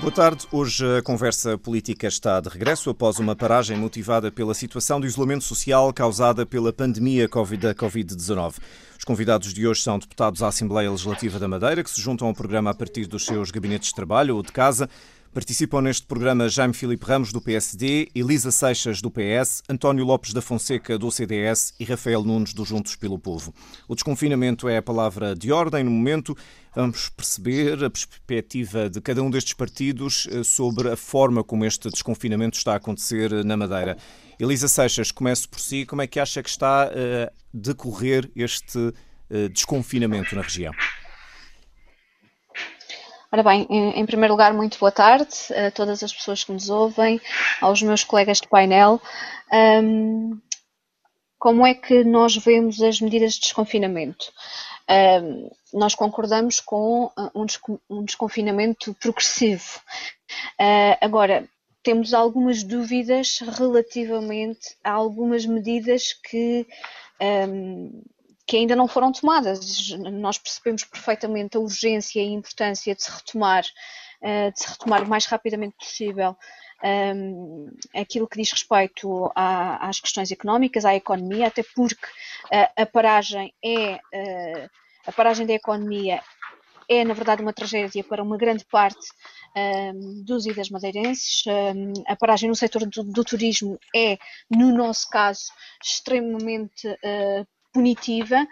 Boa tarde. Hoje a conversa política está de regresso após uma paragem motivada pela situação de isolamento social causada pela pandemia da Covid-19. Os convidados de hoje são deputados à Assembleia Legislativa da Madeira, que se juntam ao programa a partir dos seus gabinetes de trabalho ou de casa. Participam neste programa Jaime Filipe Ramos, do PSD, Elisa Seixas, do PS, António Lopes da Fonseca, do CDS e Rafael Nunes, do Juntos pelo Povo. O desconfinamento é a palavra de ordem no momento. Vamos perceber a perspectiva de cada um destes partidos eh, sobre a forma como este desconfinamento está a acontecer na Madeira. Elisa Seixas, começo por si. Como é que acha que está a decorrer este eh, desconfinamento na região? Ora bem, em, em, primeiro lugar, muito boa tarde a todas as pessoas que nos ouvem, aos meus colegas de painel. Um, como é que nós vemos as medidas de desconfinamento? Nós concordamos com ah, um, desconfinamento progressivo. Uh, agora, temos algumas dúvidas relativamente a algumas medidas que que ainda não foram tomadas. Nós percebemos perfeitamente a urgência e a importância de se retomar, uh, de se retomar o mais rapidamente possível um, aquilo que diz respeito às questões económicas, à economia, até porque uh, a paragem é uh, a paragem da economia é, na verdade, uma tragédia para uma grande parte um, dos e das madeirenses. Um, a paragem no setor do, do, turismo é, no nosso caso, extremamente uh, punitiva,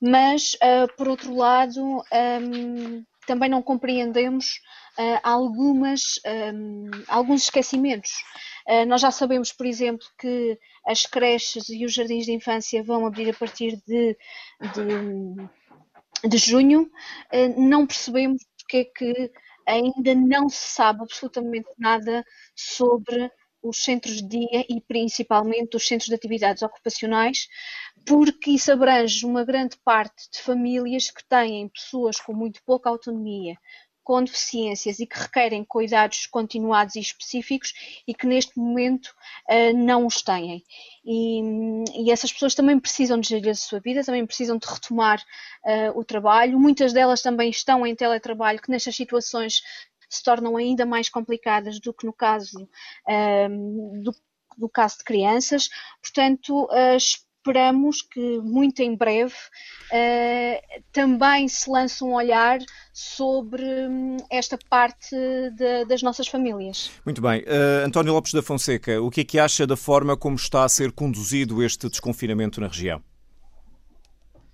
mas, uh, por outro lado, um, também não compreendemos uh, algumas, um, alguns esquecimentos. Uh, nós já sabemos, por exemplo, que as creches e os jardins de infância vão abrir a partir de, de, de junho. não percebemos porque é que ainda não se sabe absolutamente nada sobre os centros de dia e principalmente os centros de atividades ocupacionais, porque isso abrange uma grande parte de famílias que têm pessoas com muito pouca autonomia, com deficiências e que requerem cuidados continuados e específicos e que neste momento uh, não os têm. E, e, essas pessoas também precisam de gerir a sua vida, também precisam de retomar uh, o trabalho. Muitas delas também estão em teletrabalho, que nestas situações se tornam ainda mais complicadas do que no caso um, do, do, caso de crianças. Portanto, uh, esperamos que muito em breve uh, também se lance um olhar sobre um, esta parte de, das nossas famílias. Muito bem. Uh, António Lopes da Fonseca, o que é que acha da forma como está a ser conduzido este desconfinamento na região?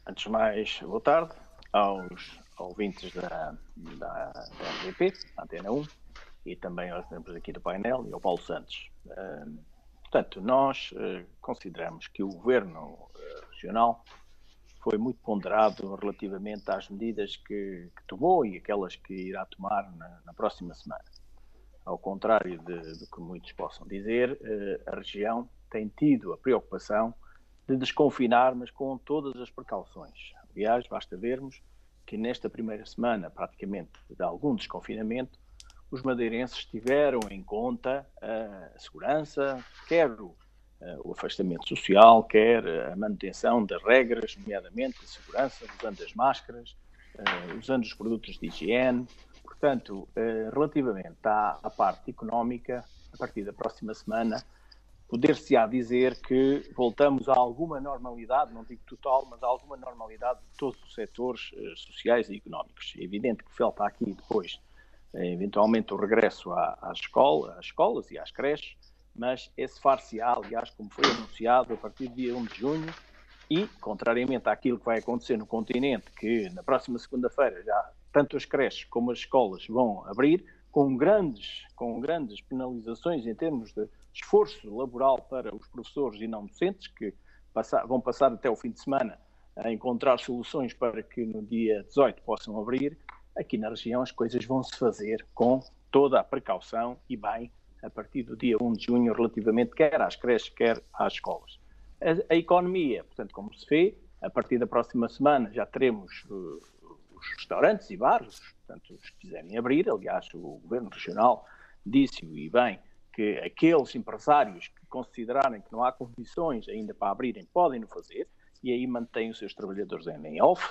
Antes de mais, boa tarde aos ouvintes da, da, da MDP, Antena 1, e também aos membros aqui do painel e ao Paulo Santos. Uh, portanto, nós uh, consideramos que o governo uh, regional foi muito ponderado relativamente às medidas que, que, tomou e aquelas que irá tomar na, na próxima semana. Ao contrário do que muitos possam dizer, a região tem tido a preocupação de desconfinar, mas com todas as precauções. Aliás, basta vermos que nesta primeira semana, praticamente, de algum desconfinamento, os madeirenses tiveram em conta a segurança, quer o, o afastamento social, quer a manutenção das regras, nomeadamente a segurança, usando as máscaras, usando os produtos de higiene. Portanto, relativamente à, à parte económica, a partir da próxima semana, poder-se-á dizer que voltamos a alguma normalidade, não digo total, mas a alguma normalidade de todos os setores sociais e económicos. É evidente que falta aqui depois, eventualmente, o regresso à, à escola, às escolas e às creches, mas esse far-se-á, aliás, como foi anunciado a partir do dia 1 de junho, e, contrariamente àquilo que vai acontecer no continente, que na próxima segunda-feira já tanto as creches como as escolas vão abrir, com grandes, com grandes penalizações em termos de esforço laboral para os professores e não docentes, que passar, vão passar até o fim de semana a encontrar soluções para que no dia 18 possam abrir, aqui na região as coisas vão se fazer com toda a precaução e bem a partir do dia 1 de junho relativamente quer às creches, quer às escolas. A, a economia, portanto, como se vê, a partir da próxima semana já teremos uh, os restaurantes e bares, portanto, os que quiserem abrir. Aliás, o Governo Regional disse-o e bem que aqueles empresários que considerarem que não há condições ainda para abrirem podem o fazer e aí mantêm os seus trabalhadores em off,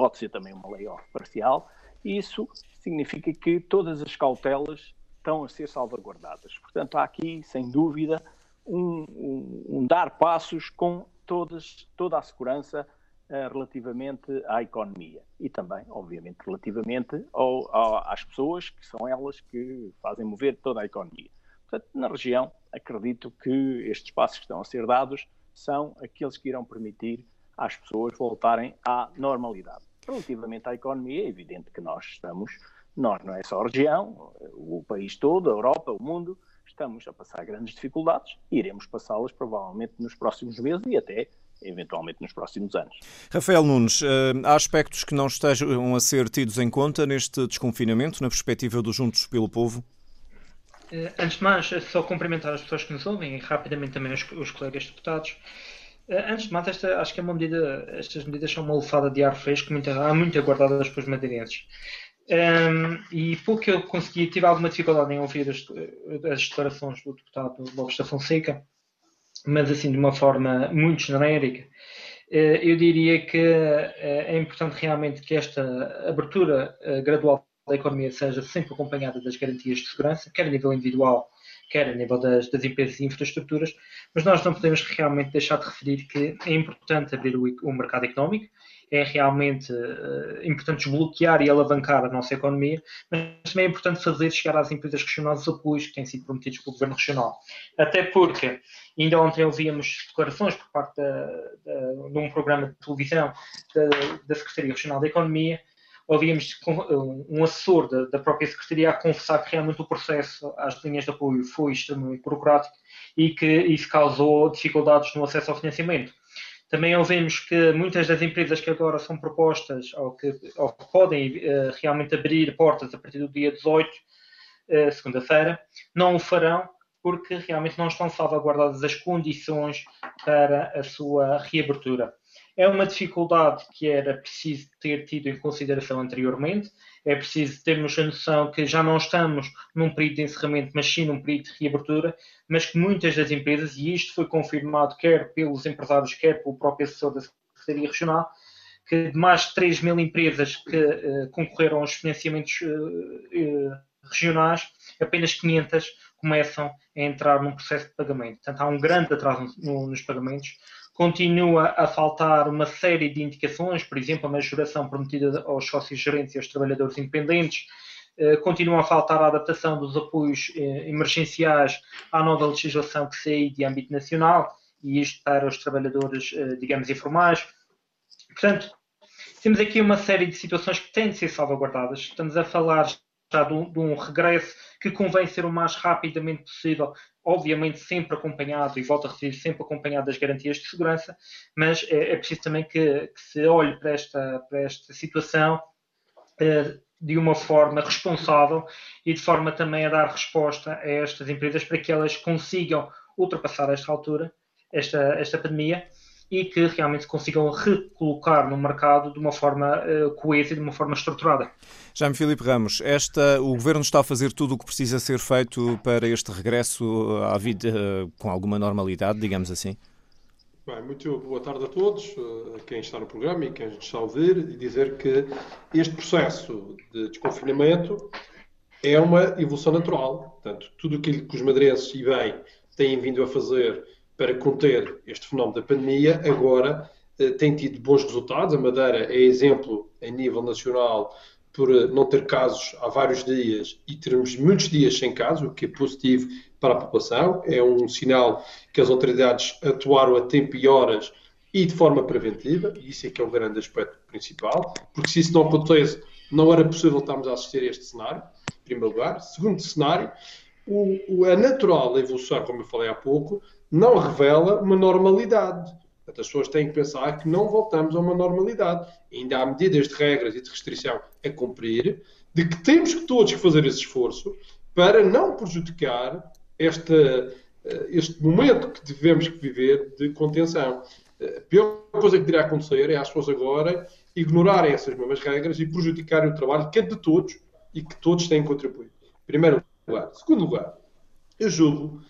pode ser também uma layoff parcial Isso significa que todas as cautelas estão a ser salvaguardadas. Portanto, há aqui, sem dúvida, um, um, um dar passos com todas, toda a segurança uh, relativamente à economia e também, obviamente, relativamente ao, ao, às pessoas que são elas que fazem mover toda a economia. Portanto, na região, acredito que estes passos que estão a ser dados são aqueles que irão permitir às pessoas voltarem à normalidade. Relativamente à economia, é evidente que nós estamos, nós não é só a região, o país todo, a Europa, o mundo, estamos a passar grandes dificuldades e iremos passá-las provavelmente nos próximos meses e até eventualmente nos próximos anos. Rafael Nunes, eh, há aspectos que não estejam a ser tidos em conta neste desconfinamento, na perspectiva dos Juntos pelo Povo? Eh, antes de mais, é só cumprimentar as pessoas que nos ouvem e rapidamente também os, os colegas deputados. Eh, antes de mais, esta, acho que é uma medida, estas medidas são uma lufada de ar fresco, muito, há muito aguardadas pelos madeirenses. Um, ehm, e pouco que eu consegui, tive alguma dificuldade em ouvir as, as declarações do deputado Lopes da Fonseca, mas assim de uma forma muito genérica. Eh, eu diria que é importante realmente que esta abertura gradual da economia seja sempre acompanhada das garantias de segurança, quer a nível individual, quer a nível das, das empresas e infraestruturas, mas nós não podemos realmente deixar de referir que é importante abrir o, o mercado económico, é realmente uh, importante desbloquear e alavancar a nossa economia, mas também é importante fazer chegar às empresas regionais os apoios que têm sido prometidos pelo Governo Regional. Até porque, ainda ontem ouvíamos declarações por parte de um programa de televisão da Secretaria Regional da Economia, ouvíamos um assessor da, da, própria Secretaria a confessar que realmente o processo às linhas de apoio foi extremamente burocrático e que isso causou dificuldades no acesso ao financiamento. Também ouvimos que muitas das empresas que agora são propostas ou que, ou que podem uh, realmente abrir portas a partir do dia 18, uh, eh, segunda-feira, não o farão porque realmente não estão salvaguardadas as condições para a sua reabertura. É uma dificuldade que era preciso ter tido em consideração anteriormente. É preciso termos a noção que já não estamos num período de encerramento, mas sim num período de reabertura, mas que muitas das empresas, e isto foi confirmado quer pelos empresários, quer pelo próprio assessor da Secretaria Regional, que de mais de 3 mil empresas que uh, concorreram aos financiamentos uh, uh, regionais, apenas 500 começam a entrar num processo de pagamento. Portanto, há um grande atraso no, nos pagamentos continua a faltar uma série de indicações, por exemplo, a majoração prometida aos sócios gerentes e aos trabalhadores independentes, eh, continua a faltar a adaptação dos apoios eh, emergenciais à nova legislação que sai de âmbito nacional, e isto para os trabalhadores, eh, digamos, informais. Portanto, temos aqui uma série de situações que têm de ser salvaguardadas. Estamos a falar já de um, regresso que convém ser o mais rapidamente possível, obviamente sempre acompanhado, e volto a referir, sempre acompanhado das garantias de segurança, mas é, é preciso também que, que, se olhe para esta, para esta situação eh, de uma forma responsável e de forma também a dar resposta a estas empresas para que elas consigam ultrapassar esta altura, esta, esta pandemia, e que realmente consigam recolocar no mercado de uma forma uh, coesa e de uma forma estruturada. Jaime Filipe Ramos, esta, o Governo está a fazer tudo o que precisa ser feito para este regresso à vida uh, com alguma normalidade, digamos assim? Bem, muito boa tarde a todos, eh, a quem está no programa e quem está a ouvir, e dizer que este processo de desconfinamento é uma evolução natural. Portanto, tudo aquilo que os madeirenses e bem têm vindo a fazer para conter este fenómeno da pandemia, agora eh, tem tido bons resultados. A Madeira é exemplo a nível nacional por eh, não ter casos há vários dias e termos muitos dias sem casos, o que é positivo para a população. É um sinal que as autoridades atuaram a tempo e horas e de forma preventiva, e isso é que é o grande aspecto principal, porque se isso não acontece, não era possível estarmos a assistir a este cenário, em primeiro lugar. Segundo cenário, o, a natural evolução, como eu falei há pouco, não revela uma normalidade. Portanto, as pessoas têm que pensar que não voltamos a uma normalidade. Ainda há medidas de regras e de restrição a cumprir, de que temos que todos fazer esse esforço para não prejudicar esta, eh, este momento que devemos viver de contenção. Eh, a pior coisa que deveria acontecer é as pessoas agora ignorarem essas mesmas regras e prejudicarem o trabalho que é de todos e que todos têm contribuído. Primeiro lugar. Segundo lugar, eu julgo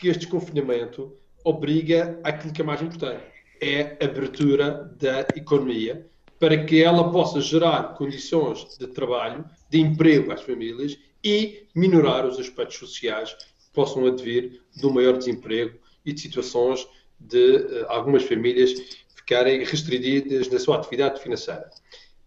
que este desconfinamento obriga àquilo que é mais importante, é a abertura da economia para que ela possa gerar condições de trabalho, de emprego às famílias e minorar os aspectos sociais que possam advir do maior desemprego e de situações de uh, algumas famílias ficarem restritas na sua atividade financeira.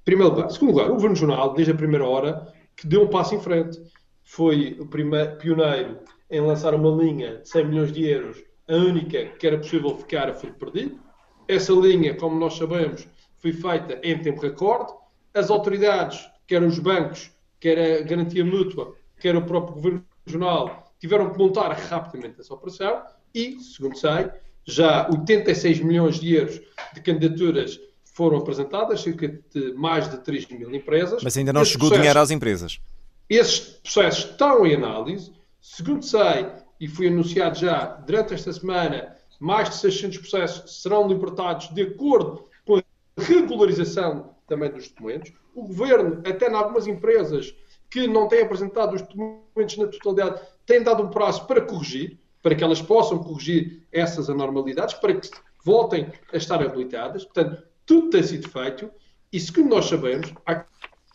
Primeiro lugar. Segundo lugar, o Governo Jornal, desde a primeira hora, que deu um passo em frente. Foi o primeiro pioneiro em lançar uma linha de 100 milhões de euros, a única que era possível ficar a fundo perdido. Essa linha, como nós sabemos, foi feita em tempo recorde. As autoridades, quer os bancos, quer a garantia mútua, quer o próprio Governo Regional, tiveram que montar rapidamente essa operação e, segundo sei, já 86 milhões de euros de candidaturas foram apresentadas, cerca de mais de 3 mil empresas. Mas ainda não chegou dinheiro às empresas. Esses processos estão em análise. Segundo sei, e foi anunciado já durante esta semana, mais de 600 processos serão libertados de acordo com a regularização também dos documentos. O governo, até em algumas empresas que não têm apresentado os documentos na totalidade, tem dado um prazo para corrigir para que elas possam corrigir essas anormalidades, para que voltem a estar habilitadas. Portanto, tudo tem sido feito e, segundo nós sabemos, há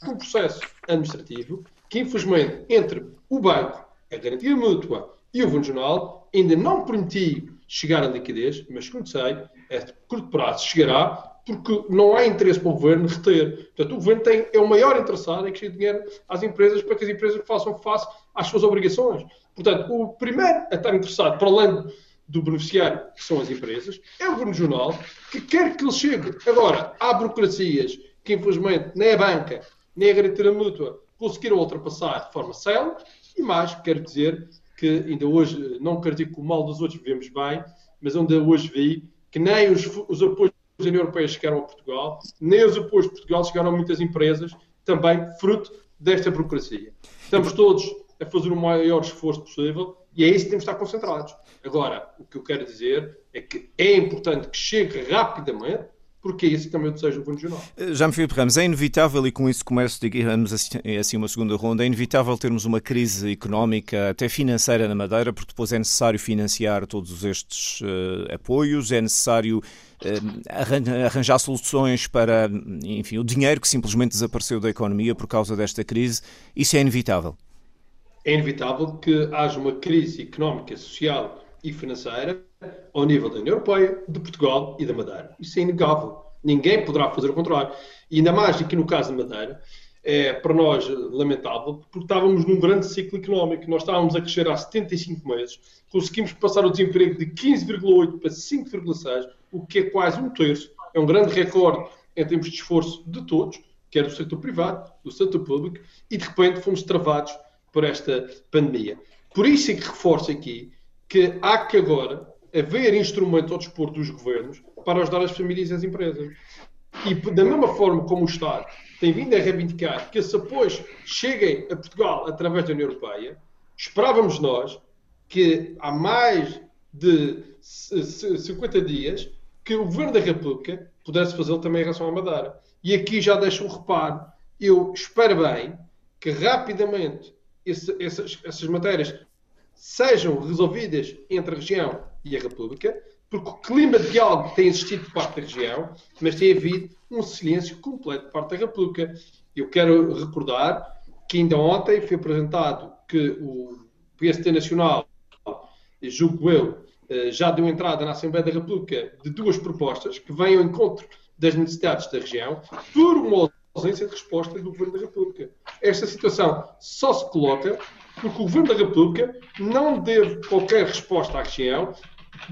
um processo administrativo que, infelizmente, entre o banco, a garantia mútua e o Fundo Jornal, ainda não permitiu chegar à liquidez, mas, segundo sei, a curto prazo chegará porque não há interesse para o governo reter. Portanto, o governo tem, é o maior interessado em que chegue dinheiro às empresas para que as empresas façam face às suas obrigações. Portanto, o primeiro a estar interessado, para além do beneficiário, que são as empresas, é o Governo Jornal, que quer que ele chegue. Agora, há burocracias que, infelizmente, nem a banca, nem a garantia mútua conseguiram ultrapassar de forma célere, e mais, quero dizer que ainda hoje, não critico o mal dos outros vivemos bem, mas ainda hoje vi que nem os, os apoios da União Europeia chegaram a Portugal, nem os apoios de Portugal chegaram a muitas empresas, também fruto desta burocracia. Estamos todos a fazer o maior esforço possível e é isso que temos de estar concentrados. Agora, o que eu quero dizer é que é importante que chegue rapidamente porque é isso que também desejo o Governo Regional. Eh, Já me Filipe Ramos, é inevitável, e com isso começo, digamos assim, assim, uma segunda ronda, é inevitável termos uma crise económica, até financeira na Madeira, porque depois é necessário financiar todos estes uh, apoios, é necessário uh, arranjar soluções para, enfim, o dinheiro que simplesmente desapareceu da economia por causa desta crise. Isso é inevitável é inevitável que haja uma crise económica, social e financeira ao nível da União Europeia, de Portugal e da Madeira. Isso é inegável. Ninguém poderá fazer o contrário. E ainda mais aqui no caso da Madeira, é para nós lamentável, porque estávamos num grande ciclo económico. Nós estávamos a crescer há 75 meses, conseguimos passar o desemprego de 15,8 para 5,6, o que é quase um terço. É um grande recorde em termos de esforço de todos, quer do setor privado, do setor público, e de repente fomos travados por esta pandemia. Por isso é que reforço aqui que há que agora haver instrumentos ao dispor dos governos para ajudar as famílias e as empresas. E da mesma forma como o Estado tem vindo a reivindicar que esses apoios cheguem a Portugal através da União Europeia, esperávamos nós que há mais de 50 dias que o Governo da República pudesse fazê-lo também em relação à Madeira. E aqui já deixo um reparo. Eu espero bem que rapidamente esse, essas, essas matérias sejam resolvidas entre a região e a República, porque o clima de diálogo tem existido por parte da região, mas tem havido um silêncio completo por parte da República. Eu quero recordar que ainda ontem foi apresentado que o PST Nacional, julgo eu, eh, já deu entrada na Assembleia da República de duas propostas que vêm ao encontro das necessidades da região por uma ausência de resposta do Governo da República. Esta situação só se coloca porque o Governo da República não deu qualquer resposta à região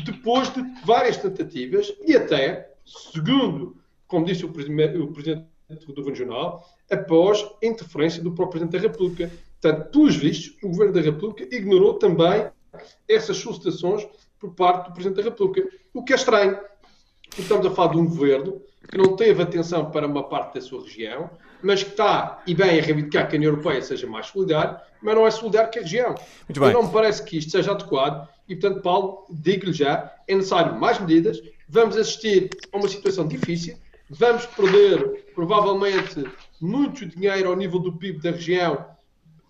depois de várias tentativas e até, segundo, como disse o o presidente do Governo Regional, após a interferência do próprio Presidente da República. Portanto, pelos vistos, o Governo da República ignorou também essas solicitações por parte do Presidente da República. O que é estranho, estamos a falar de um governo que não teve atenção para uma parte da sua região, mas que está, e bem, a reivindicar que a União Europeia seja mais solidária, mas não é solidário com a região. Muito bem. E não me parece que isto seja adequado, e portanto, Paulo, digo-lhe já, é necessário mais medidas, vamos assistir a uma situação difícil, vamos perder, provavelmente, muito dinheiro ao nível do PIB da região,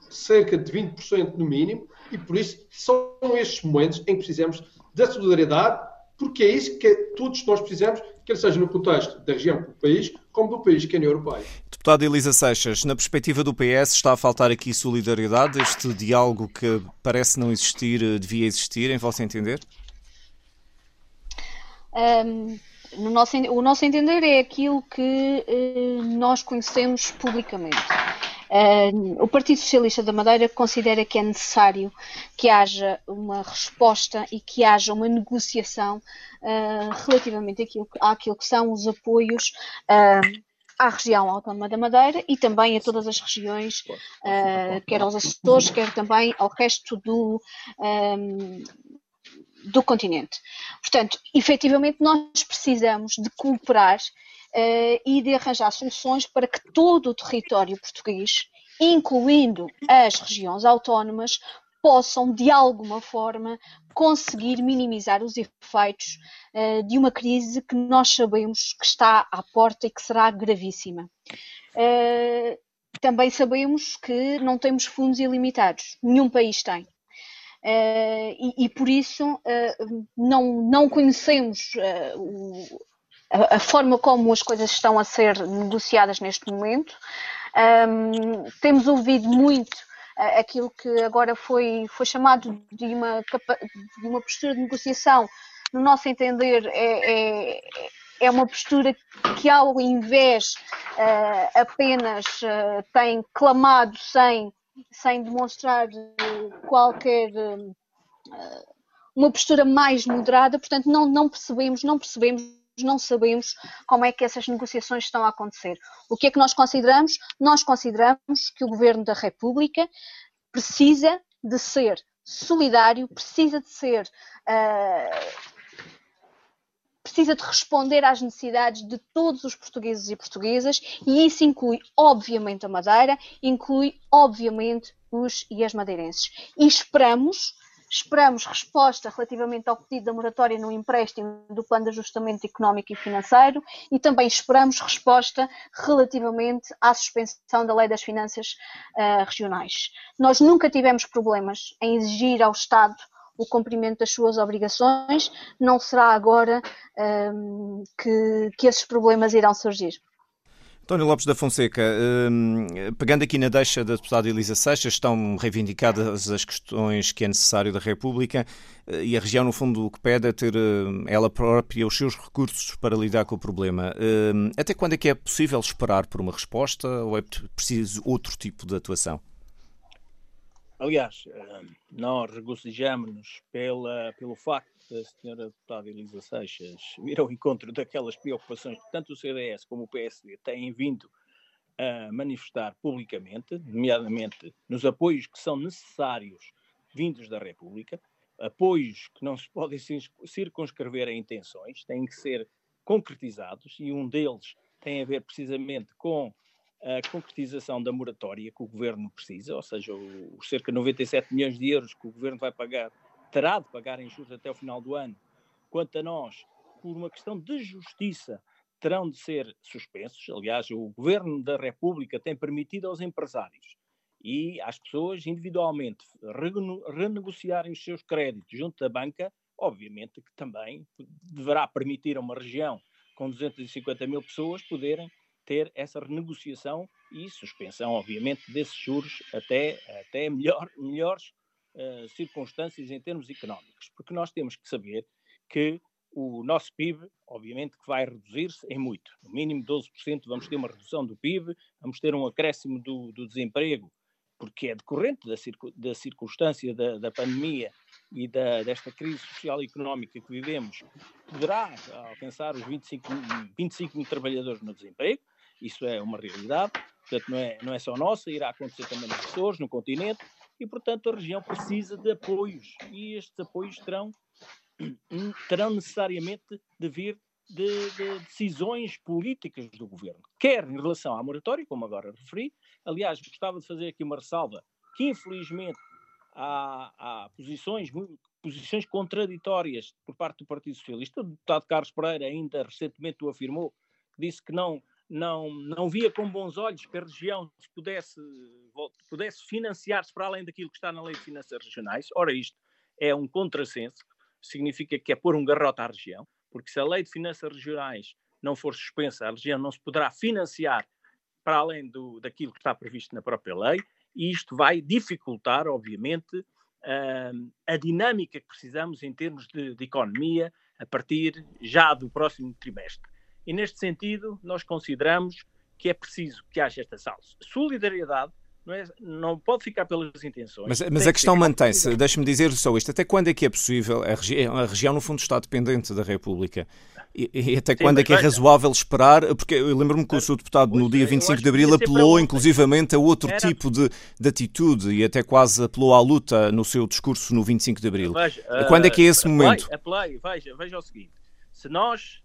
cerca de 20% no mínimo, e por isso são estes momentos em que precisamos da solidariedade, porque é isso que todos nós precisamos quer seja no contexto da região do país, como do país que é a União Europeia. Deputada Elisa Seixas, na perspectiva do PS, está a faltar aqui solidariedade? Este diálogo que parece não existir, eh, devia existir, em vosso entender? Um, no nosso, o nosso entender é aquilo que uh, nós conhecemos publicamente. Uh, o Partido Socialista da Madeira considera que é necessário que haja uma resposta e que haja uma negociação uh, relativamente àquilo, àquilo, que são os apoios uh, à região autónoma da Madeira e também a todas as regiões, quer aos Açores, quer também ao resto do, um, do continente. Portanto, efetivamente, nós precisamos de cooperar e de arranjar soluções para que todo o território português, incluindo as regiões autónomas, possam, de alguma forma, conseguir minimizar os efeitos uh, de uma crise que nós sabemos que está à porta e que será gravíssima. Uh, também sabemos que não temos fundos ilimitados, nenhum país tem. Uh, e, e, por isso não, não conhecemos o, a, forma como as coisas estão a ser negociadas neste momento. Um, temos ouvido muito aquilo que agora foi, foi chamado de uma, de uma postura de negociação. No nosso entender, é, é, é uma postura que, ao invés apenas tem clamado sem sem demonstrar qualquer eh, uma postura mais moderada, portanto não, não percebemos, não percebemos, não sabemos como é que essas negociações estão a acontecer. O que é que nós consideramos? Nós consideramos que o Governo da República precisa de ser solidário, precisa de ser uh, precisa de responder às necessidades de todos os portugueses e portuguesas e isso inclui, obviamente, a Madeira, inclui, obviamente, os e as madeirenses. E esperamos, esperamos resposta relativamente ao pedido da moratória no empréstimo do Plano de Ajustamento Económico e Financeiro e também esperamos resposta relativamente à suspensão da Lei das Finanças uh, Regionais. Nós nunca tivemos problemas em exigir ao Estado o cumprimento das suas obrigações, não será agora um, que, que esses problemas irão surgir. António Lopes da Fonseca, hum, pegando aqui na deixa da deputada Elisa Seixas, estão reivindicadas as questões que é necessário da República eh, e a região, no fundo, o que pede é ter hum, ela própria os seus recursos para lidar com o problema. Hum, até quando é que é possível esperar por uma resposta ou é preciso outro tipo de atuação? Aliás, nós regozijamos-nos pelo facto da senhora deputada Elisa Seixas vir ao encontro daquelas preocupações que tanto o CDS como o PSD têm vindo a manifestar publicamente, nomeadamente nos apoios que são necessários vindos da República, apoios que não se podem circunscrever a intenções, têm que ser concretizados e um deles tem a ver precisamente com a concretização da moratória que o governo precisa, ou seja, os cerca de 97 milhões de euros que o governo vai pagar, terá de pagar em juros até o final do ano. Quanto a nós, por uma questão de justiça, terão de ser suspensos. Aliás, o governo da República tem permitido aos empresários e às pessoas individualmente renegociarem os seus créditos junto da banca, obviamente que também deverá permitir a uma região com 250 mil pessoas poderem ter essa renegociação e suspensão, obviamente, desses juros até, até melhor, melhores uh, circunstâncias em termos económicos, porque nós temos que saber que o nosso PIB, obviamente, que vai reduzir-se em muito. No mínimo 12% vamos ter uma redução do PIB, vamos ter um acréscimo do, do desemprego, porque é decorrente da, circu da circunstância da, da pandemia e da, desta crise social e económica que vivemos, poderá alcançar os 25, 25 mil trabalhadores no desemprego, isso é uma realidade, portanto não é, não é só nossa, irá acontecer também nos Açores, no continente, e portanto a região precisa de apoios, e estes apoios terão, terão necessariamente de vir de, de, decisões políticas do governo, quer em relação à moratória, como agora referi. Aliás, gostava de fazer aqui uma ressalva que, infelizmente, há, há posições, posições contraditórias por parte do Partido Socialista. O deputado Carlos Pereira ainda recentemente o afirmou, disse que não, não, não via com bons olhos que a região pudesse, pudesse financiar-se para além daquilo que está na Lei de Finanças Regionais. Ora, isto é um contrassenso, significa que é pôr um garrote à região, porque se a lei de finanças regionais não for suspensa, a região não se poderá financiar para além do, daquilo que está previsto na própria lei, e isto vai dificultar, obviamente, uh, a dinâmica que precisamos em termos de, de economia a partir já do próximo trimestre. E neste sentido, nós consideramos que é preciso que haja esta solidariedade não, é, não pode ficar pelas intenções. Mas, mas a questão mantém-se. Deixe-me dizer só isto. Até quando é que é possível? A, regi a região, no fundo, está dependente da República. E, e até Sim, quando é que é razoável esperar? Porque eu lembro-me que o seu deputado, no dia 25 de Abril, apelou inclusivamente a outro Era... tipo de, de, atitude e até quase apelou à luta no seu discurso no 25 de Abril. Veja, quando é que é esse apelei, momento? Apelei, veja, veja o seguinte. Se nós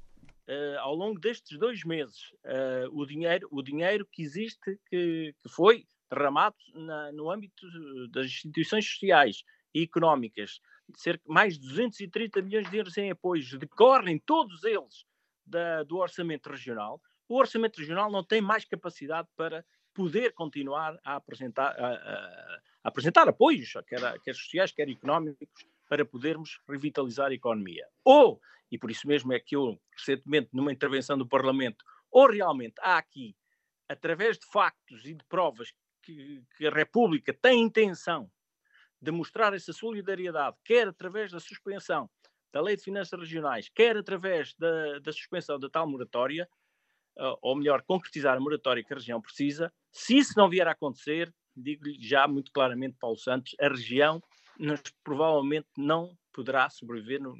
Uh, ao longo destes dois meses, uh, o, dinheiro, o dinheiro que existe, que, que foi derramado na, no âmbito das instituições sociais e económicas, cerca mais de 230 milhões de euros em apoios, decorrem todos eles da, do orçamento regional, o orçamento regional não tem mais capacidade para poder continuar a apresentar, a, a, a apresentar apoios, quer, quer sociais, quer económicos, para podermos revitalizar a economia. Ou, e por isso mesmo é que eu, recentemente, numa intervenção do Parlamento, ou realmente há aqui, através de factos e de provas que, que, a República tem intenção de mostrar essa solidariedade, quer através da suspensão da Lei de Finanças Regionais, quer através da, da suspensão da tal moratória, uh, ou melhor, concretizar a moratória que a região precisa, se isso não vier a acontecer, digo-lhe já muito claramente, Paulo Santos, a região nos, provavelmente não poderá sobreviver no,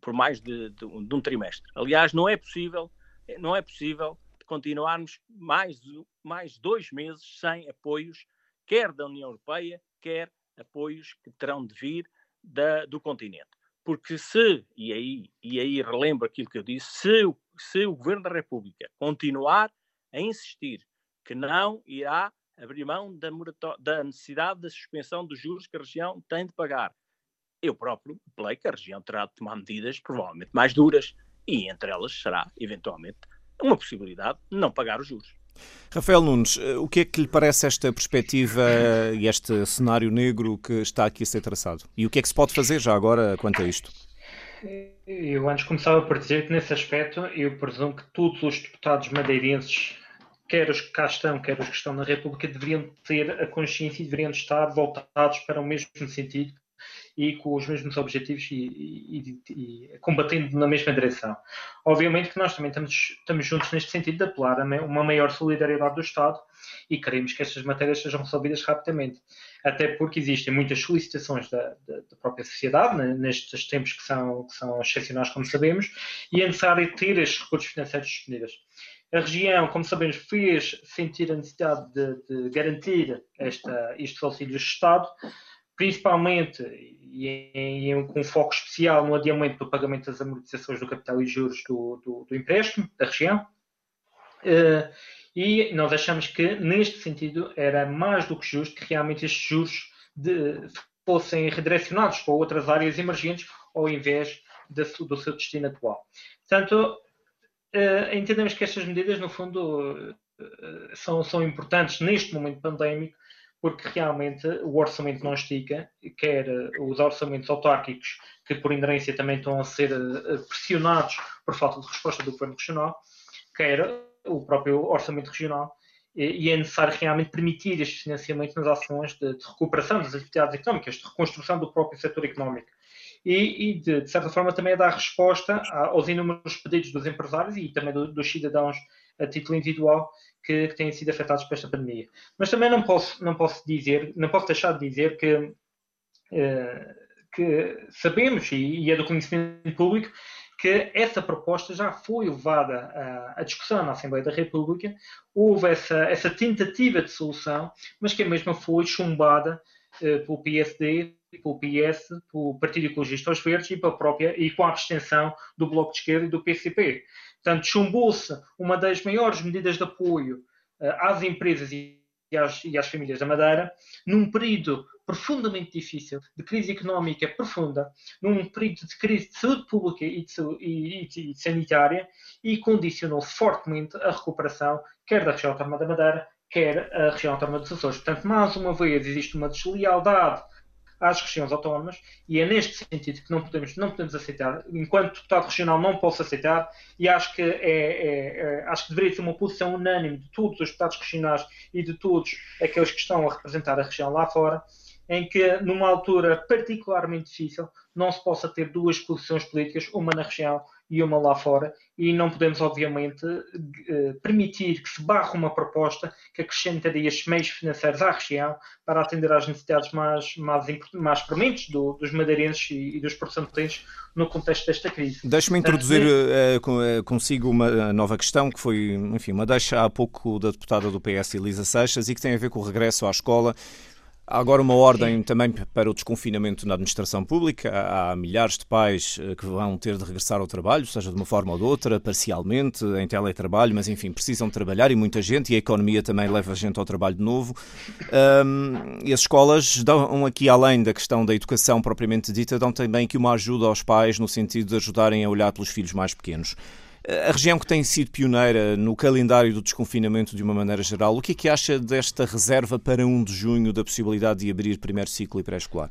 por mais de, de, de um trimestre. Aliás, não é possível, não é possível continuarmos mais, mais dois meses sem apoios, quer da União Europeia, quer apoios que terão de vir da, do continente. Porque se, e aí, e aí relembro aquilo que eu disse, se, se o Governo da República continuar a insistir que não irá abrir mão da, da, necessidade da suspensão dos juros que a região tem de pagar, eu próprio apelei que a região terá de tomar medidas provavelmente mais duras e entre elas será, eventualmente, uma possibilidade de não pagar os juros. Rafael Nunes, eh, o que é que lhe parece esta perspectiva e este cenário negro que está aqui a ser traçado? E o que é que se pode fazer já agora quanto a isto? Eu antes começava por dizer que nesse aspecto eu presumo que todos os deputados madeirenses, quer os que cá estão, quer os que estão na República, deveriam ter a consciência e deveriam estar voltados para o mesmo sentido e com os mesmos objetivos e, e, e, combatendo na mesma direção. Obviamente que nós também estamos, estamos juntos neste sentido de apelar a uma maior solidariedade do Estado e queremos que estas matérias sejam resolvidas rapidamente. Até porque existem muitas solicitações da, da, da própria sociedade, né, nestes tempos que são, que são excepcionais, como sabemos, e é necessário ter estes recursos financeiros disponíveis. A região, como sabemos, fez sentir a necessidade de, de garantir esta, estes auxílios de Estado, principalmente e, em, com foco especial no adiamento do pagamento das amortizações do capital e juros do, do, do empréstimo da região. Uh, e nós achamos que, neste sentido, era mais do que justo que realmente estes juros de, fossem redirecionados para outras áreas emergentes ao invés de, do seu destino atual. Portanto, uh, entendemos que estas medidas, no fundo, uh, são, são importantes neste momento pandémico porque realmente o orçamento não estica, quer os orçamentos autárquicos, que por inerência também estão a ser pressionados por falta de resposta do Governo Regional, quer o próprio orçamento regional, e é necessário realmente permitir este financiamento nas ações de, de recuperação das atividades económicas, de reconstrução do próprio setor económico. E, e de, de, certa forma, também a dar resposta aos inúmeros pedidos dos empresários e também do, dos cidadãos a título individual que, que têm sido afetados por esta pandemia. Mas também não posso, não posso dizer, não posso deixar de dizer que, eh, que sabemos, e, é do conhecimento público, que essa proposta já foi levada à, à, discussão na Assembleia da República, houve essa, essa tentativa de solução, mas que a mesma foi chumbada eh, pelo PSD, pelo PS, pelo Partido Ecologista aos Verdes e, pela própria, e com a abstenção do Bloco de Esquerda e do PCP. Portanto, chumbou-se uma das maiores medidas de apoio uh, às empresas e às, e às, famílias da Madeira, num período profundamente difícil, de crise económica profunda, num período de crise de saúde pública e, de, e, e, e sanitária, e condicionou-se fortemente a recuperação, quer da região autónoma da Madeira, quer a região autónoma dos Açores. Portanto, mais uma vez, existe uma deslealdade às regiões autónomas e é neste sentido que não podemos, não podemos aceitar, enquanto deputado regional não posso aceitar e acho que, é, é, é, acho que deveria ser uma posição unânime de todos os deputados regionais e de todos aqueles que estão a representar a região lá fora, em que numa altura particularmente difícil não se possa ter duas posições políticas, uma na região e uma lá fora, e não podemos, obviamente, eh, permitir que se barre uma proposta que acrescentaria estes meios financeiros à região para atender às necessidades mais, mais, mais prementes do, dos madeirenses e, e dos portugueses no contexto desta crise. Deixe-me introduzir uh, consigo uma nova questão que foi, enfim, uma deixa há pouco da deputada do PS, Elisa Seixas, e que tem a ver com o regresso à escola. Há agora uma ordem Sim. também para o desconfinamento na administração pública. Há milhares de pais eh, que vão ter de regressar ao trabalho, seja de uma forma ou de outra, parcialmente, em teletrabalho, mas enfim, precisam trabalhar e muita gente, e a economia também leva a gente ao trabalho de novo. Um, e as escolas dão aqui, além da questão da educação propriamente dita, dão também aqui uma ajuda aos pais no sentido de ajudarem a olhar pelos filhos mais pequenos. A região que tem sido pioneira no calendário do desconfinamento de uma maneira geral, o que é que acha desta reserva para 1 de junho da possibilidade de abrir primeiro ciclo e pré-escolar?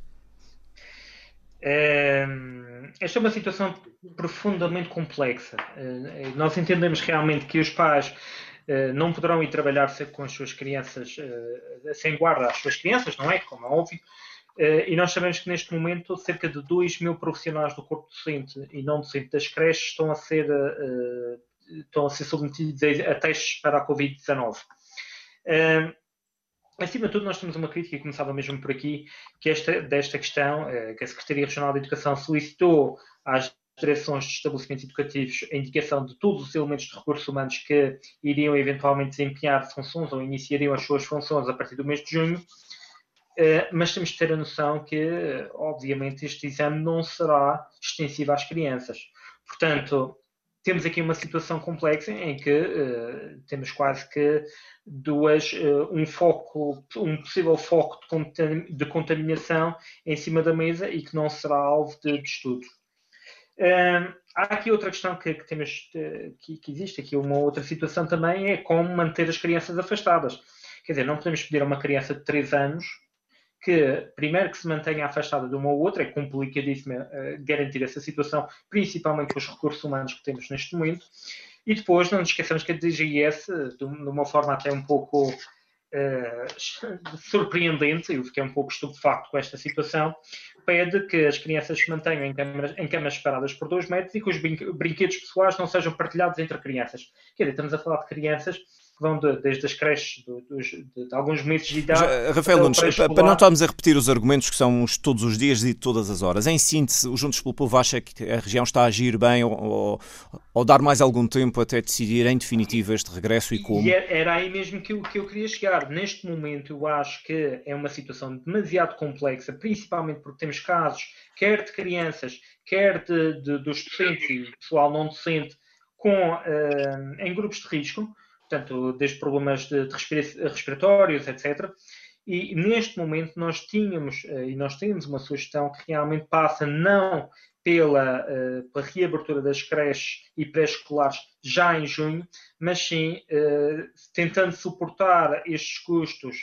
É, esta é uma situação profundamente complexa. É, nós entendemos realmente que os pais é, não poderão ir trabalhar com as suas crianças, é, sem guarda as suas crianças, não é? Como é óbvio. Uh, e nós sabemos que neste momento cerca de 2 mil profissionais do corpo docente e não docente das creches estão a ser, uh, estão a ser submetidos a, testes para a Covid-19. Uh, acima de tudo, nós temos uma crítica, e começava mesmo por aqui, que esta, desta questão, que a Secretaria Regional de Educação solicitou às direções de estabelecimentos educativos a indicação de todos os elementos de recursos humanos que iriam eventualmente desempenhar funções ou iniciariam as suas funções a partir do mês de junho, eh, mas temos de ter a noção que, obviamente, este exame não será extensivo às crianças. Portanto, temos aqui uma situação complexa em que uh, temos quase que duas, uh, um foco, um possível foco de, de, contaminação em cima da mesa e que não será alvo de, de estudo. Uh, há aqui outra questão que, que temos, que, que, existe aqui uma outra situação também é como manter as crianças afastadas. Quer dizer, não podemos pedir a uma criança de 3 anos que, primeiro, que se mantenha afastada de uma ou outra, é complicadíssimo uh, garantir essa situação, principalmente com os recursos humanos que temos neste momento. E depois, não nos esqueçamos que a DGIS, de uma forma até um pouco uh, surpreendente, eu fiquei um pouco estupefacto com esta situação, pede que as crianças se mantenham em camas, em camas separadas por dois metros e que os brinquedos pessoais não sejam partilhados entre crianças. Quer dizer, estamos a falar de crianças vão de, desde as creches de, de, de, alguns meses de idade. Rafael Nunes, para não estarmos a repetir os argumentos que são os, todos os dias e todas as horas, em síntese, o Juntos pelo Povo acha que a região está a agir bem ou, ou, ou dar mais algum tempo até decidir em definitivo este regresso e como? E é, era aí mesmo que eu, que eu queria chegar. Neste momento, eu acho que é uma situação demasiado complexa, principalmente porque temos casos, quer de crianças, quer de, de dos docentes e pessoal não docente, com, uh, em grupos de risco portanto, desde problemas de, de respiratórios, etc. E neste momento nós tínhamos, eh, e nós temos uma sugestão que realmente passa não pela, uh, pela reabertura das creches e pré-escolares já em junho, mas sim uh, tentando suportar estes custos,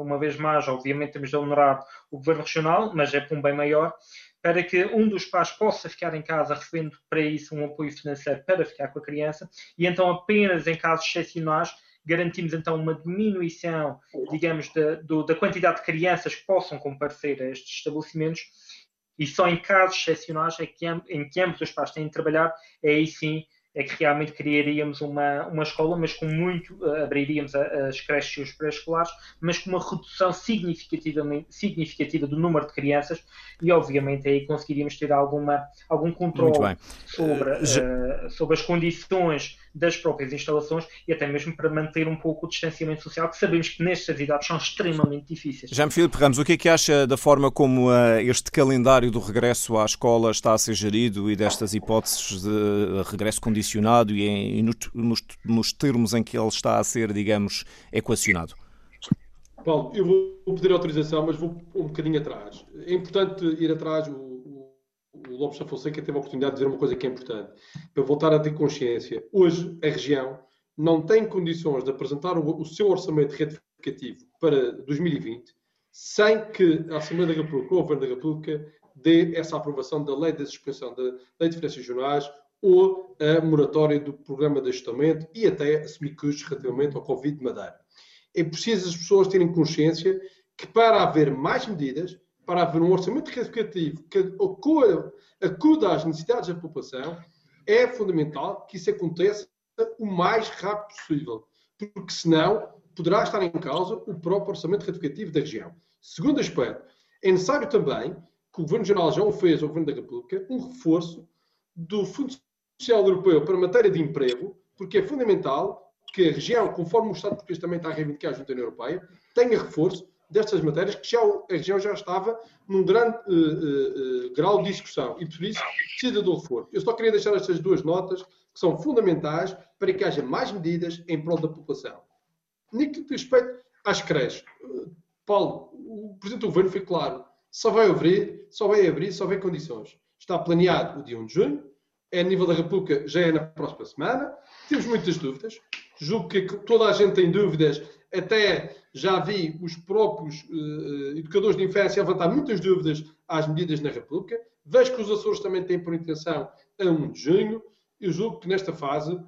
uma vez mais, obviamente temos de honorar o Governo Regional, mas é para um bem maior, para que um dos pais possa ficar em casa recebendo para isso um apoio financeiro para ficar com a criança e então apenas em casos excepcionais garantimos então uma diminuição, digamos, da, do, da quantidade de crianças que possam comparecer a estes estabelecimentos e só em casos excepcionais é que, em que ambos os pais têm de trabalhar, é aí sim é que realmente criaríamos uma, uma escola, mas com muito, uh, abriríamos as creches e os pré-escolares, mas com uma redução significativamente, significativa do número de crianças e, obviamente, aí conseguiríamos ter alguma, algum controle sobre, uh, sobre as condições das próprias instalações e até mesmo para manter um pouco o distanciamento social, que sabemos que nestas idades são extremamente difíceis. Já me Filipe Ramos, o que é que acha da forma como uh, este calendário do regresso à escola está a ser gerido e destas hipóteses de regresso condicionado e, em, e nos, nos termos em que ele está a ser, digamos, equacionado? Paulo, eu vou pedir autorização, mas vou um bocadinho atrás. É importante ir atrás. O, o Lopes da Fonseca teve a oportunidade de dizer uma coisa que é importante, para voltar a ter consciência. Hoje, a região não tem condições de apresentar o, o seu orçamento retificativo para 2020 sem que a Assembleia da República ou o Governo da República dê essa aprovação da lei de suspensão da lei de diferenças regionais ou a moratória do programa de ajustamento e até assumir custos relativamente ao Covid de Madeira. É preciso as pessoas terem consciência que para haver mais medidas, para haver um orçamento retificativo que acuda às necessidades da população, é fundamental que isso aconteça o mais rápido possível, porque senão poderá estar em causa o próprio orçamento retificativo da região. Segundo aspecto, é necessário também, que o Governo Geral já o fez ao Governo da República, um reforço do Fundo Social Europeu para a matéria de emprego, porque é fundamental que a região, conforme o Estado português também está a reivindicar junto à União Europeia, tenha reforço destas matérias que já, a região já estava num grande uh, uh, grau de discussão e por isso precisa do reforço. Eu só queria deixar estas duas notas que são fundamentais para que haja mais medidas em prol da população. No que respeito às creches, Paulo, o Presidente do Governo foi claro, só vai abrir, só vai abrir, só vai condições. Está planeado o dia 1 de junho, é a nível da República, já é na próxima semana. Temos muitas dúvidas. Julgo que toda a gente tem dúvidas, até já vi os próprios uh, educadores de infância levantar muitas dúvidas às medidas na República. Vejo que os Açores também têm por intenção a 1 de junho. Eu julgo que nesta fase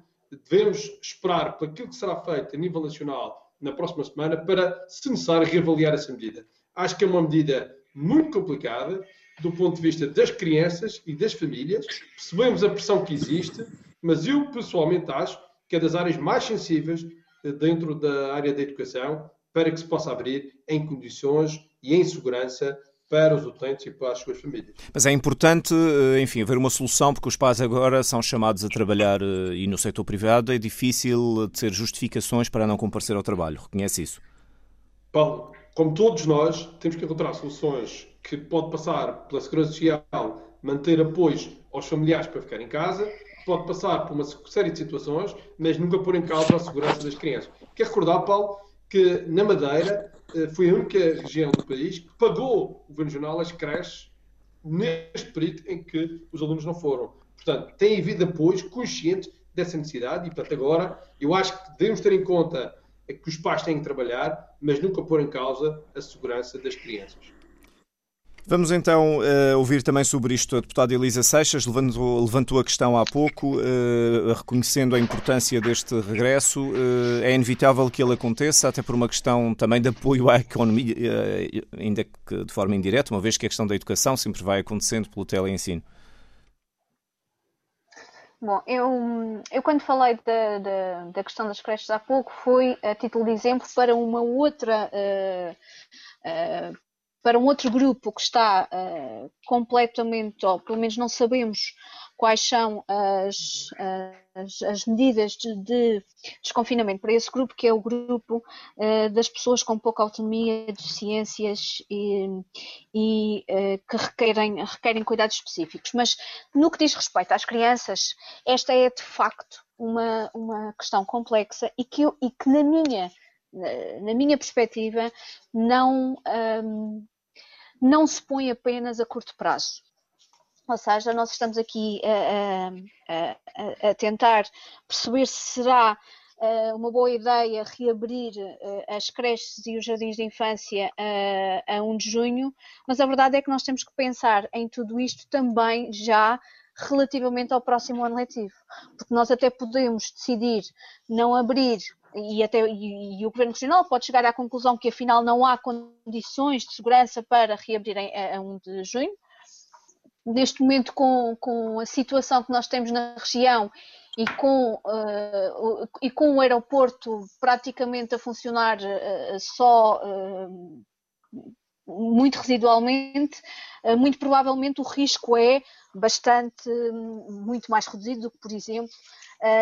devemos esperar para aquilo que será feito a nível nacional na próxima semana para, se necessário, reavaliar essa medida. Acho que é uma medida muito complicada do ponto de vista das crianças e das famílias. Percebemos a pressão que existe, mas eu pessoalmente acho que é das áreas mais sensíveis dentro da área da educação para que se possa abrir em condições e em segurança para os utentes e para as suas famílias. Mas é importante, eh, enfim, haver uma solução, porque os pais agora são chamados a trabalhar eh, e no setor privado é difícil ter justificações para não comparecer ao trabalho. Reconhece isso? Paulo, como todos nós, temos que encontrar soluções que pode passar pela Segurança Social, manter apoios aos familiares para ficar em casa, pode passar por uma série de situações, mas nunca pôr em causa a segurança das crianças. Quero recordar, Paulo, que na Madeira eh, foi a única região do país que pagou o Governo Regional as creches neste período em que os alunos não foram. Portanto, tem havido apoios conscientes dessa necessidade e, portanto, agora eu acho que devemos ter em conta que os pais têm que trabalhar, mas nunca pôr em causa a segurança das crianças. Vamos então uh, ouvir também sobre isto a deputada Elisa Seixas, levantou, levantou a questão há pouco, uh, reconhecendo a importância deste regresso. Uh, é inevitável que ele aconteça, até por uma questão também de apoio à economia, ainda que de forma indireta, uma vez que a questão da educação sempre vai acontecendo pelo teleensino. Bom, eu, eu quando falei da, da, da, questão das creches há pouco foi a título de exemplo para uma outra para um outro grupo que está uh, completamente, ou pelo menos não sabemos quais são as, as, as medidas de, de, desconfinamento para esse grupo, que é o grupo uh, das pessoas com pouca autonomia, deficiências e, e uh, que requerem, requerem cuidados específicos. Mas no que diz respeito às crianças, esta é de facto uma, uma questão complexa e que, e que na minha na minha perspectiva, não, um, não se põe apenas a curto prazo. Ou seja, nós estamos aqui a, a, a, tentar perceber se será uma boa ideia reabrir as creches e os jardins de infância a 1 de junho, mas a verdade é que nós temos que pensar em tudo isto também já relativamente ao próximo ano letivo, porque nós até podemos decidir não abrir e, até, e, e, o Governo Regional pode chegar à conclusão que afinal não há condições de segurança para reabrir a, a 1 de junho. Neste momento, com, com a situação que nós temos na região e com, uh, e com o aeroporto praticamente a funcionar uh, só uh, muito residualmente, muito provavelmente o risco é bastante, muito mais reduzido do que, por exemplo,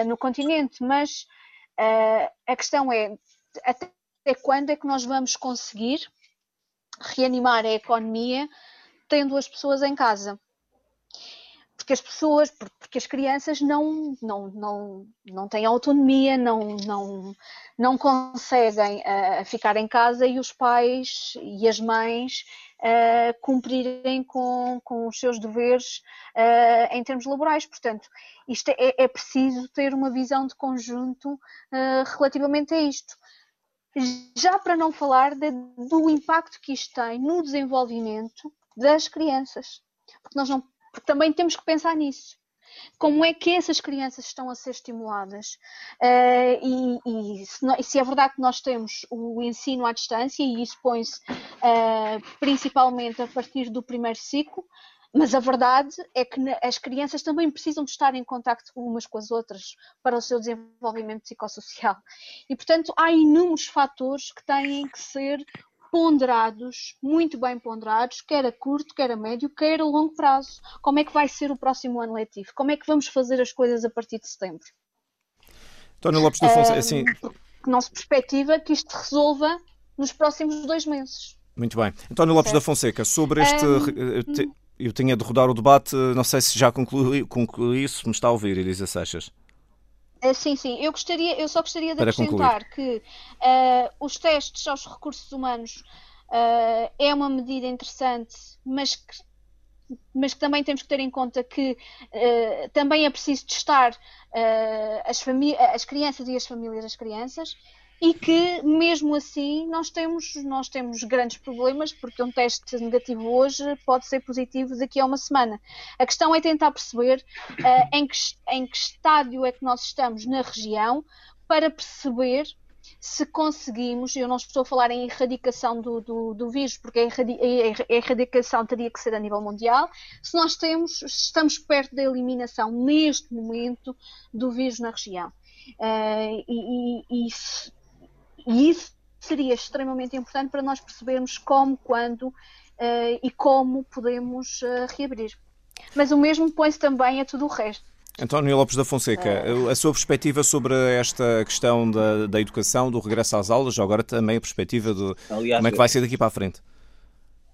no continente. Mas Uh, a questão é até quando é que nós vamos conseguir reanimar a economia tendo as pessoas em casa? Porque as pessoas, porque as crianças não, não, não, não têm autonomia, não, não, não conseguem uh, ficar em casa e os pais e as mães uh, cumprirem com, com os seus deveres uh, em termos laborais. Portanto, isto é, é, preciso ter uma visão de conjunto relativamente a isto. Já para não falar de, do impacto que isto tem no desenvolvimento das crianças. Porque nós não, porque também temos que pensar nisso. Como é que essas crianças estão a ser estimuladas? Uh, e, e, se não, se é verdade que nós temos o ensino à distância, e isso põe-se uh, principalmente a partir do primeiro ciclo, mas a verdade é que as crianças também precisam de estar em contacto umas com as outras para o seu desenvolvimento psicossocial. E, portanto, há inúmeros fatores que têm que ser ponderados, muito bem ponderados, quer a curto, quer a médio, quer a longo prazo. Como é que vai ser o próximo ano letivo? Como é que vamos fazer as coisas a partir de setembro? António Lopes da Fonseca, assim... Que não se perspectiva que isto resolva nos próximos dois meses. Muito bem. António Lopes certo. da Fonseca, sobre este... Um, eu tinha de rodar o debate, não sei se já concluí, concluí se me está a ouvir, Elisa Seixas. Uh, sim, sim. Eu, gostaria, eu só gostaria de Para acrescentar concluir. que uh, os testes aos recursos humanos uh, é uma medida interessante, mas que, mas que também temos que ter em conta que também é preciso testar as, as crianças e as famílias das crianças e que mesmo assim nós temos, nós temos grandes problemas porque um teste negativo hoje pode ser positivo daqui a uma semana. A questão é tentar perceber uh, em, que, em que estádio é que nós estamos na região para perceber se conseguimos, eu não estou a falar em erradicação do, do, do vírus, porque a, erradicação teria que ser a nível mundial, se nós temos, estamos perto da eliminação neste momento do vírus na região. Uh, e, e, e e isso seria extremamente importante para nós percebermos como, quando uh, e como podemos uh, reabrir. Mas o mesmo põe-se também a tudo o resto. António Lopes da Fonseca, uh, a sua perspectiva sobre esta questão da, da educação, do regresso às aulas, agora também a perspectiva de aliás, como é que vai ser daqui para a frente?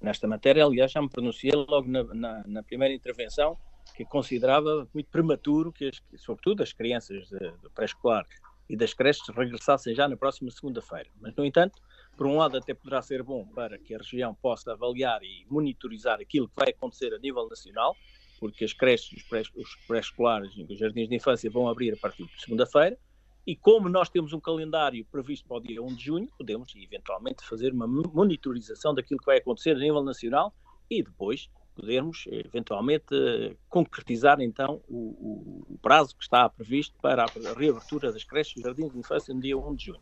Nesta matéria, aliás, já me pronunciei logo na, na, na primeira intervenção que considerava muito prematuro que, as, sobretudo, as crianças do pré-escolar e das creches regressassem já na próxima segunda-feira. Mas, no entanto, por um lado, até poderá ser bom para que a região possa avaliar e monitorizar aquilo que vai acontecer a nível nacional, porque as creches, os pré-escolares e os jardins de infância vão abrir a partir de segunda-feira, e como nós temos um calendário previsto para o dia 1 de junho, podemos eventualmente fazer uma monitorização daquilo que vai acontecer a nível nacional e depois podermos eventualmente concretizar então o, o, prazo que está previsto para a reabertura das creches e jardins de infância no dia 1 de junho.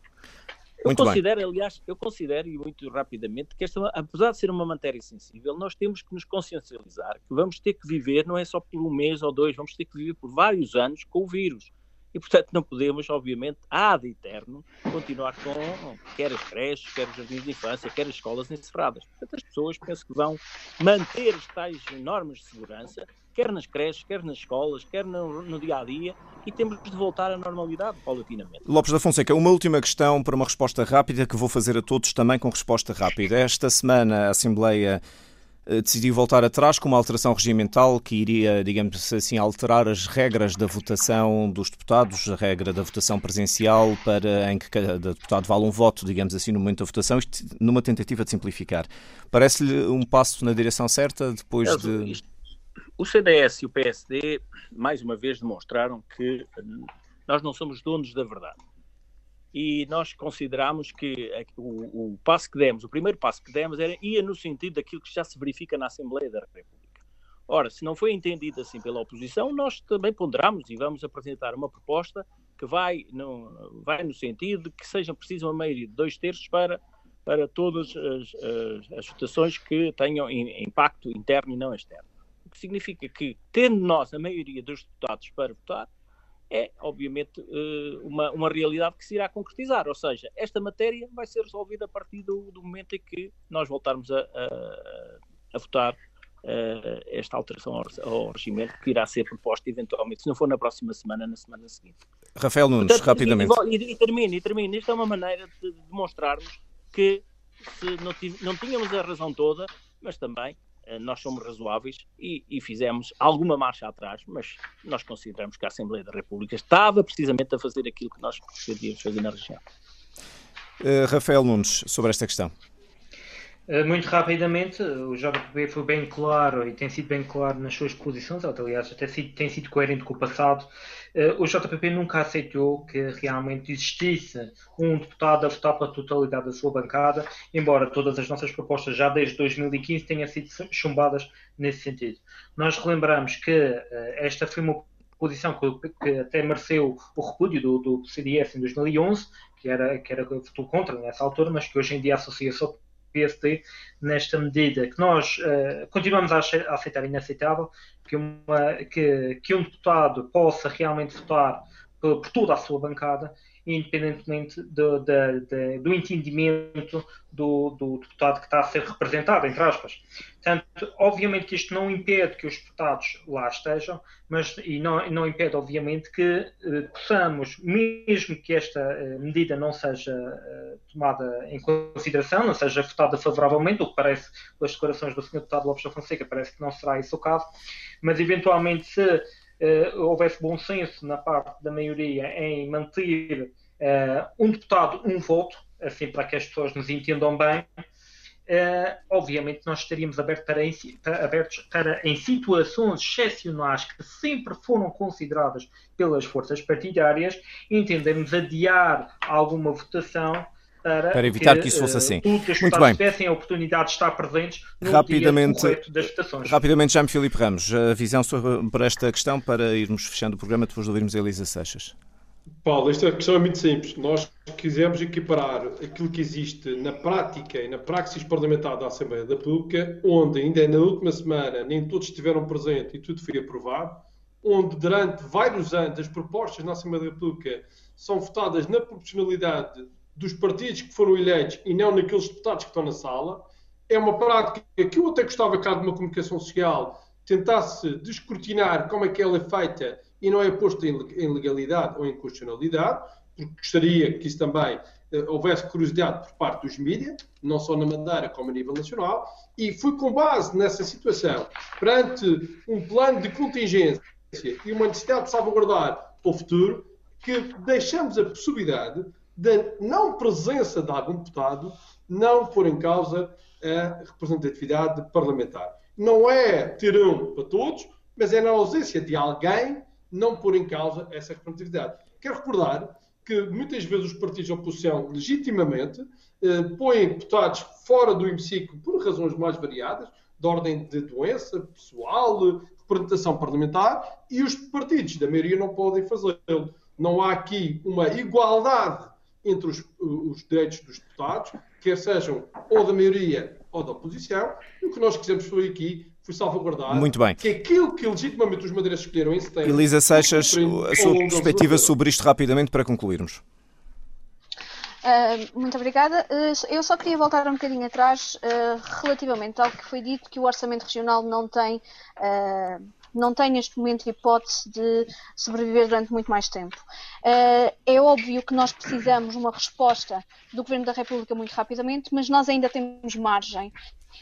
Eu muito considero, bem. aliás, eu considero, e muito rapidamente, que esta, apesar de ser uma matéria sensível, nós temos que nos consciencializar que vamos ter que viver, não é só por um mês ou dois, vamos ter que viver por vários anos com o vírus e, portanto, não podemos, obviamente, ad eterno, continuar com quer as creches, quer os jardins de infância, quer as escolas encerradas. Portanto, as pessoas penso que vão manter as tais normas de segurança, quer nas creches, quer nas escolas, quer no, no dia a dia, e temos de voltar à normalidade paulatinamente. Lopes da Fonseca, uma última questão para uma resposta rápida que vou fazer a todos também com resposta rápida. Esta semana a Assembleia decidiu voltar atrás com uma alteração regimental que iria, digamos assim, alterar as regras da votação dos deputados, a regra da votação presencial para em que cada deputado vale um voto, digamos assim, no momento da votação, isto numa tentativa de simplificar. Parece-lhe um passo na direção certa depois de. O CDS e o PSD, mais uma vez, demonstraram que nós não somos donos da verdade e nós consideramos que o, o, passo que demos, o primeiro passo que demos, era, ia no sentido daquilo que já se verifica na Assembleia da República. Ora, se não foi entendido assim pela oposição, nós também ponderamos e vamos apresentar uma proposta que vai no, vai no sentido de que seja preciso uma maioria de dois terços para, para todas as, as, as votações que tenham impacto interno e não externo. O que significa que, tendo nós a maioria dos deputados para votar, é, obviamente, eh, uma, uma realidade que se irá concretizar. Ou seja, esta matéria vai ser resolvida a partir do, do momento em que nós voltarmos a, a, a votar uh, esta alteração ao, ao regimento, que irá ser proposta eventualmente, se não for na próxima semana, na semana seguinte. Rafael Nunes, Portanto, rapidamente. E, e, e termino, e termino. Isto é uma maneira de demonstrarmos que se não, não tínhamos a razão toda, mas também eh, nós somos razoáveis e, e, fizemos alguma marcha atrás, mas nós consideramos que a Assembleia da República estava precisamente a fazer aquilo que nós pretendíamos fazer na região. Uh, Rafael Nunes, sobre esta questão. Uh, muito rapidamente, o JPP foi bem claro e tem sido bem claro nas suas posições, aliás, até tem sido coerente com o passado o JPP nunca aceitou que realmente existisse um deputado a votar pela totalidade da sua bancada, embora todas as nossas propostas já desde 2015 tenham sido chumbadas nesse sentido. Nós relembramos que esta foi uma posição que, que, até mereceu o repúdio do, do CDS em 2011, que era, que era votou contra nessa altura, mas que hoje em dia associa-se ao PSD nesta medida que nós uh, continuamos a aceitar inaceitável que, uma, que, que um deputado possa realmente votar por, por toda a sua bancada independentemente do, do, do entendimento do, do, deputado que está a ser representado, entre aspas. Portanto, obviamente que isto não impede que os deputados lá estejam, mas e não, não impede, obviamente, que eh, possamos, mesmo que esta eh, medida não seja eh, tomada em consideração, não seja votada favoravelmente, o que parece, pelas declarações do Sr. Deputado Lopes da Fonseca, parece que não será esse o caso, mas eventualmente se uh, houvesse bom senso na parte da maioria em manter uh, um deputado, um voto, assim para que as pessoas nos entendam bem, Uh, obviamente nós estaríamos abertos para, em, para, abertos para, em situações excepcionais que sempre foram consideradas pelas forças partidárias, entendermos adiar alguma votação para, para evitar que, que isso fosse eh, assim. Uh, Muito bem. tivessem a oportunidade de estar presentes no rapidamente, dia das votações. Rapidamente, Jaime Filipe Ramos, a visão sobre esta questão para irmos fechando o programa depois de ouvirmos a Elisa Seixas. Paulo, esta questão é muito simples. Nós quisemos equiparar aquilo que existe na prática e na praxis parlamentar da Assembleia da República, onde ainda na última semana nem todos estiveram presentes e tudo foi aprovado, onde durante vários anos as propostas na Assembleia da República são votadas na proporcionalidade dos partidos que foram eleitos e não naqueles deputados que estão na sala. É uma prática que eu até gostava que de uma comunicação social tentasse descortinar como é que ela é feita e não é posto em legalidade ou em constitucionalidade, porque gostaria que isso também uh, houvesse curiosidade por parte dos mídias, não só na Madeira como a nível nacional, e foi com base nessa situação, perante um plano de contingência e uma necessidade de salvaguardar o futuro, que deixamos a possibilidade da não presença de algum deputado não pôr em causa a representatividade parlamentar. Não é um para todos, mas é na ausência de alguém não pôr em causa essa representatividade. Quero recordar que muitas vezes os partidos de oposição, legitimamente, eh, põem deputados fora do hemiciclo por razões mais variadas, de ordem de doença pessoal, representação parlamentar, e os partidos da maioria não podem fazê-lo. Não há aqui uma igualdade entre os, os direitos dos deputados, quer sejam ou da maioria ou da oposição, e o que nós quisemos foi aqui foi salvaguardar Muito bem. que aquilo que legitimamente os madeirenses escolheram em setembro... Elisa Seixas, a sua perspectiva sobre isto rapidamente para concluirmos. Uh, muito obrigada. Uh, eu só queria voltar um bocadinho atrás uh, relativamente ao que foi dito que o Orçamento Regional não tem não tem neste momento hipótese de sobreviver durante muito mais tempo. Uh, é óbvio que nós precisamos uma resposta do Governo da República muito rapidamente, mas nós ainda temos margem.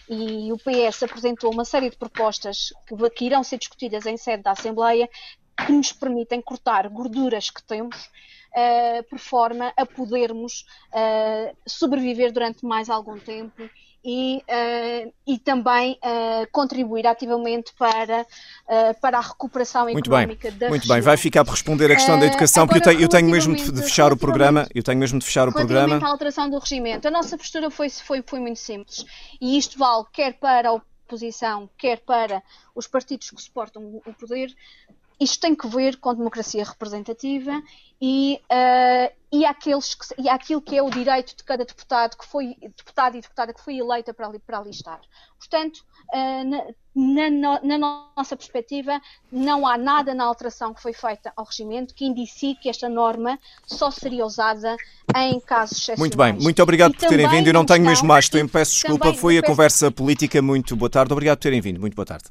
E o PS apresentou uma série de propostas que, que irão ser discutidas em sede da Assembleia que nos permitem cortar gorduras que temos uh, por forma a podermos uh, sobreviver durante mais algum tempo e, uh, e também uh, contribuir ativamente para, uh, para a recuperação muito económica bem, da Muito bem, vai ficar para responder a questão da educação, porque eu tenho, eu tenho mesmo de fechar o programa. Eu tenho mesmo de fechar o programa. à alteração do regimento, a nossa postura foi, foi, foi muito simples. E isto vale quer para a oposição, quer para os partidos que suportam o poder, isto tem que ver com democracia representativa e, uh, e, aqueles que, e aquilo que é o direito de cada deputado que foi deputado e deputada que foi eleita para ali, para ali estar. Portanto, uh, na, na, na, nossa perspectiva, não há nada na alteração que foi feita ao regimento que indicie que esta norma só seria usada em casos excepcionais. Muito bem, muito obrigado e por terem vindo. Eu não tenho mesmo mais tempo, peço desculpa, foi a conversa política. Muito boa tarde, obrigado por terem vindo. Muito boa tarde.